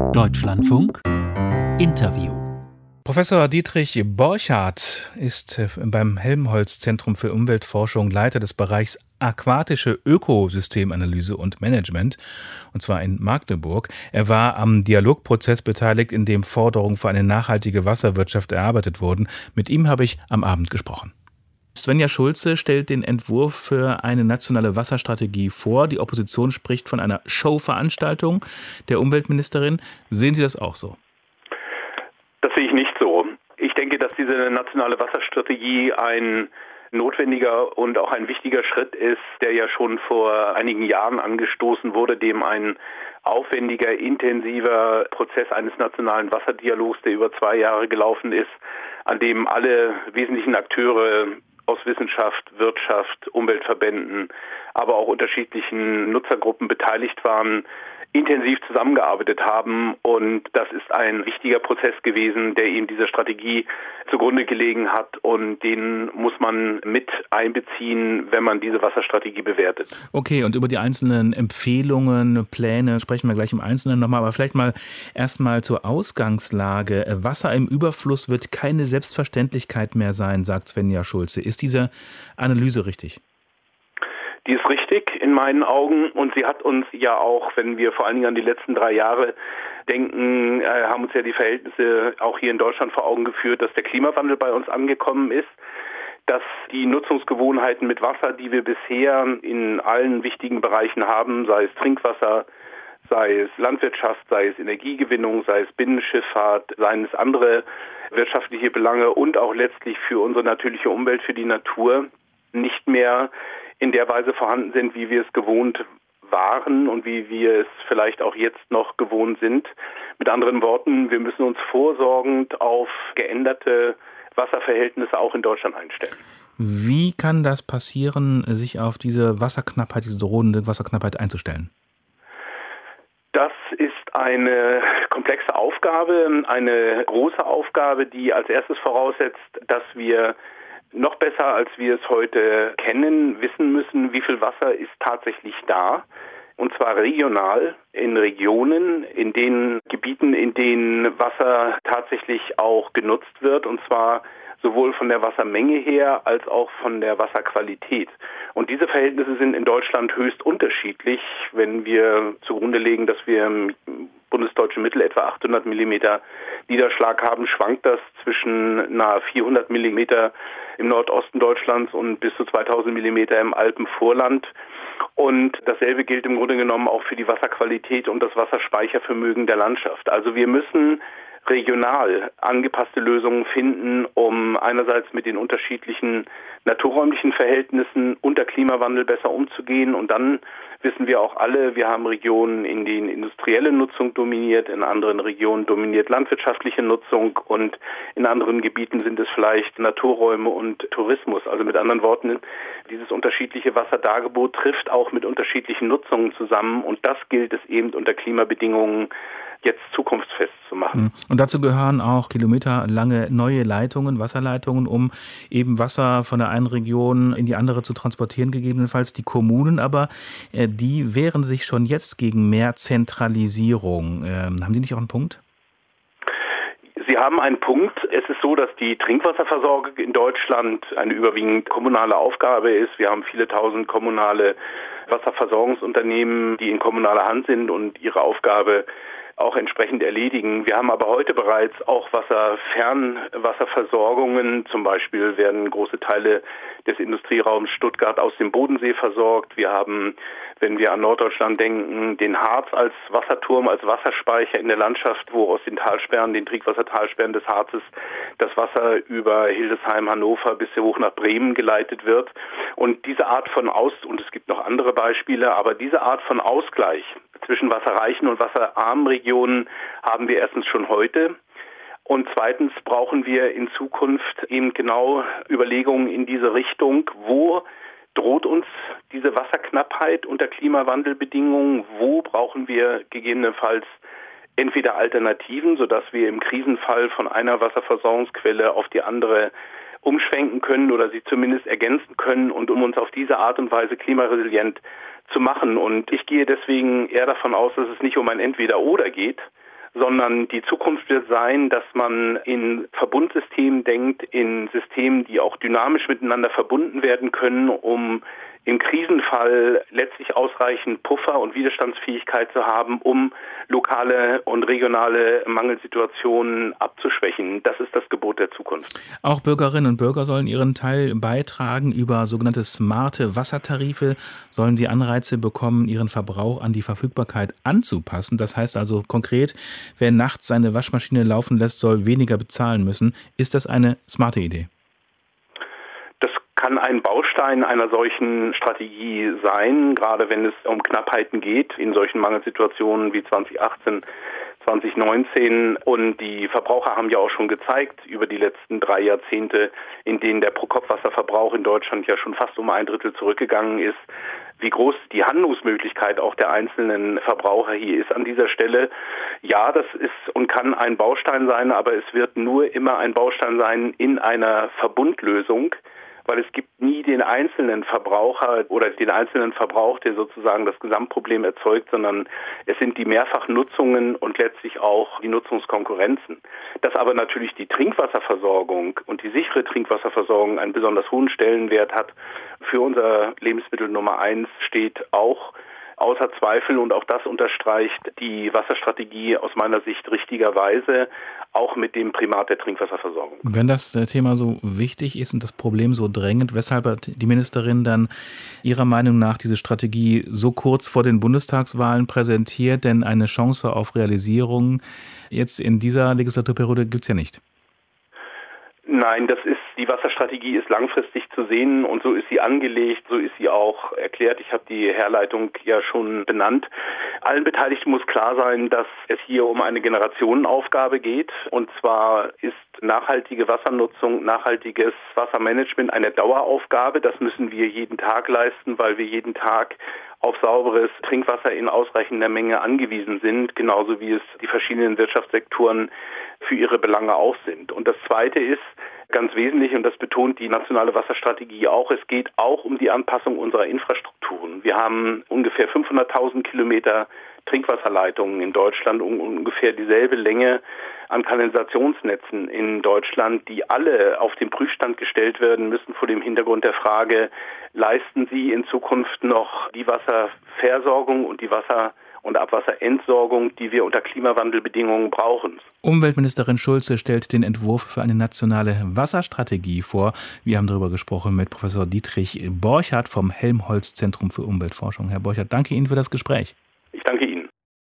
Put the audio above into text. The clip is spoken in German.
Deutschlandfunk Interview Professor Dietrich Borchardt ist beim Helmholtz Zentrum für Umweltforschung Leiter des Bereichs aquatische Ökosystemanalyse und Management, und zwar in Magdeburg. Er war am Dialogprozess beteiligt, in dem Forderungen für eine nachhaltige Wasserwirtschaft erarbeitet wurden. Mit ihm habe ich am Abend gesprochen. Svenja Schulze stellt den Entwurf für eine nationale Wasserstrategie vor. Die Opposition spricht von einer Showveranstaltung der Umweltministerin. Sehen Sie das auch so? Das sehe ich nicht so. Ich denke, dass diese nationale Wasserstrategie ein notwendiger und auch ein wichtiger Schritt ist, der ja schon vor einigen Jahren angestoßen wurde, dem ein aufwendiger, intensiver Prozess eines nationalen Wasserdialogs, der über zwei Jahre gelaufen ist, an dem alle wesentlichen Akteure aus Wissenschaft, Wirtschaft, Umweltverbänden, aber auch unterschiedlichen Nutzergruppen beteiligt waren, intensiv zusammengearbeitet haben. Und das ist ein wichtiger Prozess gewesen, der eben dieser Strategie zugrunde gelegen hat. Und den muss man mit einbeziehen, wenn man diese Wasserstrategie bewertet. Okay, und über die einzelnen Empfehlungen, Pläne sprechen wir gleich im Einzelnen nochmal. Aber vielleicht mal erstmal zur Ausgangslage. Wasser im Überfluss wird keine Selbstverständlichkeit mehr sein, sagt Svenja Schulze. Ist diese Analyse richtig? Die ist richtig in meinen Augen. Und sie hat uns ja auch, wenn wir vor allen Dingen an die letzten drei Jahre denken, äh, haben uns ja die Verhältnisse auch hier in Deutschland vor Augen geführt, dass der Klimawandel bei uns angekommen ist dass die Nutzungsgewohnheiten mit Wasser, die wir bisher in allen wichtigen Bereichen haben, sei es Trinkwasser, sei es Landwirtschaft, sei es Energiegewinnung, sei es Binnenschifffahrt, seien es andere wirtschaftliche Belange und auch letztlich für unsere natürliche Umwelt, für die Natur, nicht mehr in der Weise vorhanden sind, wie wir es gewohnt waren und wie wir es vielleicht auch jetzt noch gewohnt sind. Mit anderen Worten, wir müssen uns vorsorgend auf geänderte Wasserverhältnisse auch in Deutschland einstellen. Wie kann das passieren, sich auf diese Wasserknappheit, diese drohende Wasserknappheit einzustellen? Das ist eine komplexe Aufgabe, eine große Aufgabe, die als erstes voraussetzt, dass wir noch besser, als wir es heute kennen, wissen müssen, wie viel Wasser ist tatsächlich da. Und zwar regional in Regionen, in den Gebieten, in denen Wasser tatsächlich auch genutzt wird. Und zwar sowohl von der Wassermenge her als auch von der Wasserqualität. Und diese Verhältnisse sind in Deutschland höchst unterschiedlich. Wenn wir zugrunde legen, dass wir bundesdeutschen Mittel etwa 800 Millimeter Niederschlag haben, schwankt das zwischen nahe 400 Millimeter im Nordosten Deutschlands und bis zu 2000 Millimeter im Alpenvorland. Und dasselbe gilt im Grunde genommen auch für die Wasserqualität und das Wasserspeichervermögen der Landschaft. Also wir müssen regional angepasste Lösungen finden, um einerseits mit den unterschiedlichen naturräumlichen Verhältnissen unter Klimawandel besser umzugehen. Und dann wissen wir auch alle, wir haben Regionen, in denen industrielle Nutzung dominiert, in anderen Regionen dominiert landwirtschaftliche Nutzung und in anderen Gebieten sind es vielleicht Naturräume und Tourismus. Also mit anderen Worten, dieses unterschiedliche Wasserdargebot trifft auch mit unterschiedlichen Nutzungen zusammen und das gilt es eben unter Klimabedingungen jetzt zukunftsfest zu machen. Hm. Und dazu gehören auch kilometerlange neue Leitungen, Wasserleitungen, um eben Wasser von der einen Region in die andere zu transportieren, gegebenenfalls die Kommunen. Aber äh, die wehren sich schon jetzt gegen mehr Zentralisierung. Ähm, haben die nicht auch einen Punkt? Sie haben einen Punkt. Es ist so, dass die Trinkwasserversorgung in Deutschland eine überwiegend kommunale Aufgabe ist. Wir haben viele tausend kommunale Wasserversorgungsunternehmen, die in kommunaler Hand sind und ihre Aufgabe auch entsprechend erledigen. Wir haben aber heute bereits auch Wasserfernwasserversorgungen. Zum Beispiel werden große Teile des Industrieraums Stuttgart aus dem Bodensee versorgt. Wir haben, wenn wir an Norddeutschland denken, den Harz als Wasserturm, als Wasserspeicher in der Landschaft, wo aus den Talsperren, den Trinkwassertalsperren des Harzes, das Wasser über Hildesheim, Hannover bis hoch nach Bremen geleitet wird. Und diese Art von Aus, und es gibt noch andere Beispiele, aber diese Art von Ausgleich zwischen wasserreichen und wasserarmen Regionen haben wir erstens schon heute. Und zweitens brauchen wir in Zukunft eben genau Überlegungen in diese Richtung, wo droht uns diese Wasserknappheit unter Klimawandelbedingungen, wo brauchen wir gegebenenfalls entweder Alternativen, sodass wir im Krisenfall von einer Wasserversorgungsquelle auf die andere umschwenken können oder sie zumindest ergänzen können und um uns auf diese Art und Weise klimaresilient zu machen. Und ich gehe deswegen eher davon aus, dass es nicht um ein Entweder-Oder geht, sondern die Zukunft wird sein, dass man in Verbundsystemen denkt, in Systemen, die auch dynamisch miteinander verbunden werden können, um im Krisenfall letztlich ausreichend Puffer und Widerstandsfähigkeit zu haben, um lokale und regionale Mangelsituationen abzuschwächen. Das ist das Gebot der Zukunft. Auch Bürgerinnen und Bürger sollen ihren Teil beitragen. Über sogenannte smarte Wassertarife sollen sie Anreize bekommen, ihren Verbrauch an die Verfügbarkeit anzupassen. Das heißt also konkret, wer nachts seine Waschmaschine laufen lässt, soll weniger bezahlen müssen. Ist das eine smarte Idee? Kann ein Baustein einer solchen Strategie sein, gerade wenn es um Knappheiten geht, in solchen Mangelsituationen wie 2018, 2019. Und die Verbraucher haben ja auch schon gezeigt über die letzten drei Jahrzehnte, in denen der Pro-Kopf-Wasserverbrauch in Deutschland ja schon fast um ein Drittel zurückgegangen ist, wie groß die Handlungsmöglichkeit auch der einzelnen Verbraucher hier ist an dieser Stelle. Ja, das ist und kann ein Baustein sein, aber es wird nur immer ein Baustein sein in einer Verbundlösung weil es gibt nie den einzelnen Verbraucher oder den einzelnen Verbrauch, der sozusagen das Gesamtproblem erzeugt, sondern es sind die Mehrfachnutzungen und letztlich auch die Nutzungskonkurrenzen. Dass aber natürlich die Trinkwasserversorgung und die sichere Trinkwasserversorgung einen besonders hohen Stellenwert hat für unser Lebensmittel Nummer eins steht auch außer Zweifel und auch das unterstreicht die Wasserstrategie aus meiner Sicht richtigerweise auch mit dem Primat der Trinkwasserversorgung. Wenn das äh, Thema so wichtig ist und das Problem so drängend, weshalb hat die Ministerin dann Ihrer Meinung nach diese Strategie so kurz vor den Bundestagswahlen präsentiert? Denn eine Chance auf Realisierung jetzt in dieser Legislaturperiode gibt es ja nicht. Nein, das ist die Wasserstrategie ist langfristig zu sehen und so ist sie angelegt, so ist sie auch erklärt. Ich habe die Herleitung ja schon benannt. Allen Beteiligten muss klar sein, dass es hier um eine Generationenaufgabe geht und zwar ist nachhaltige Wassernutzung, nachhaltiges Wassermanagement eine Daueraufgabe. Das müssen wir jeden Tag leisten, weil wir jeden Tag auf sauberes Trinkwasser in ausreichender Menge angewiesen sind, genauso wie es die verschiedenen Wirtschaftssektoren für ihre Belange auch sind. Und das Zweite ist ganz wesentlich, und das betont die nationale Wasserstrategie auch, es geht auch um die Anpassung unserer Infrastrukturen. Wir haben ungefähr 500.000 Kilometer Trinkwasserleitungen in Deutschland und ungefähr dieselbe Länge an Kanalisationsnetzen in Deutschland, die alle auf den Prüfstand gestellt werden müssen vor dem Hintergrund der Frage, leisten sie in Zukunft noch die Wasserversorgung und die Wasser und Abwasserentsorgung, die wir unter Klimawandelbedingungen brauchen. Umweltministerin Schulze stellt den Entwurf für eine nationale Wasserstrategie vor. Wir haben darüber gesprochen mit Professor Dietrich Borchardt vom Helmholtz Zentrum für Umweltforschung. Herr Borchardt, danke Ihnen für das Gespräch. Ich danke Ihnen.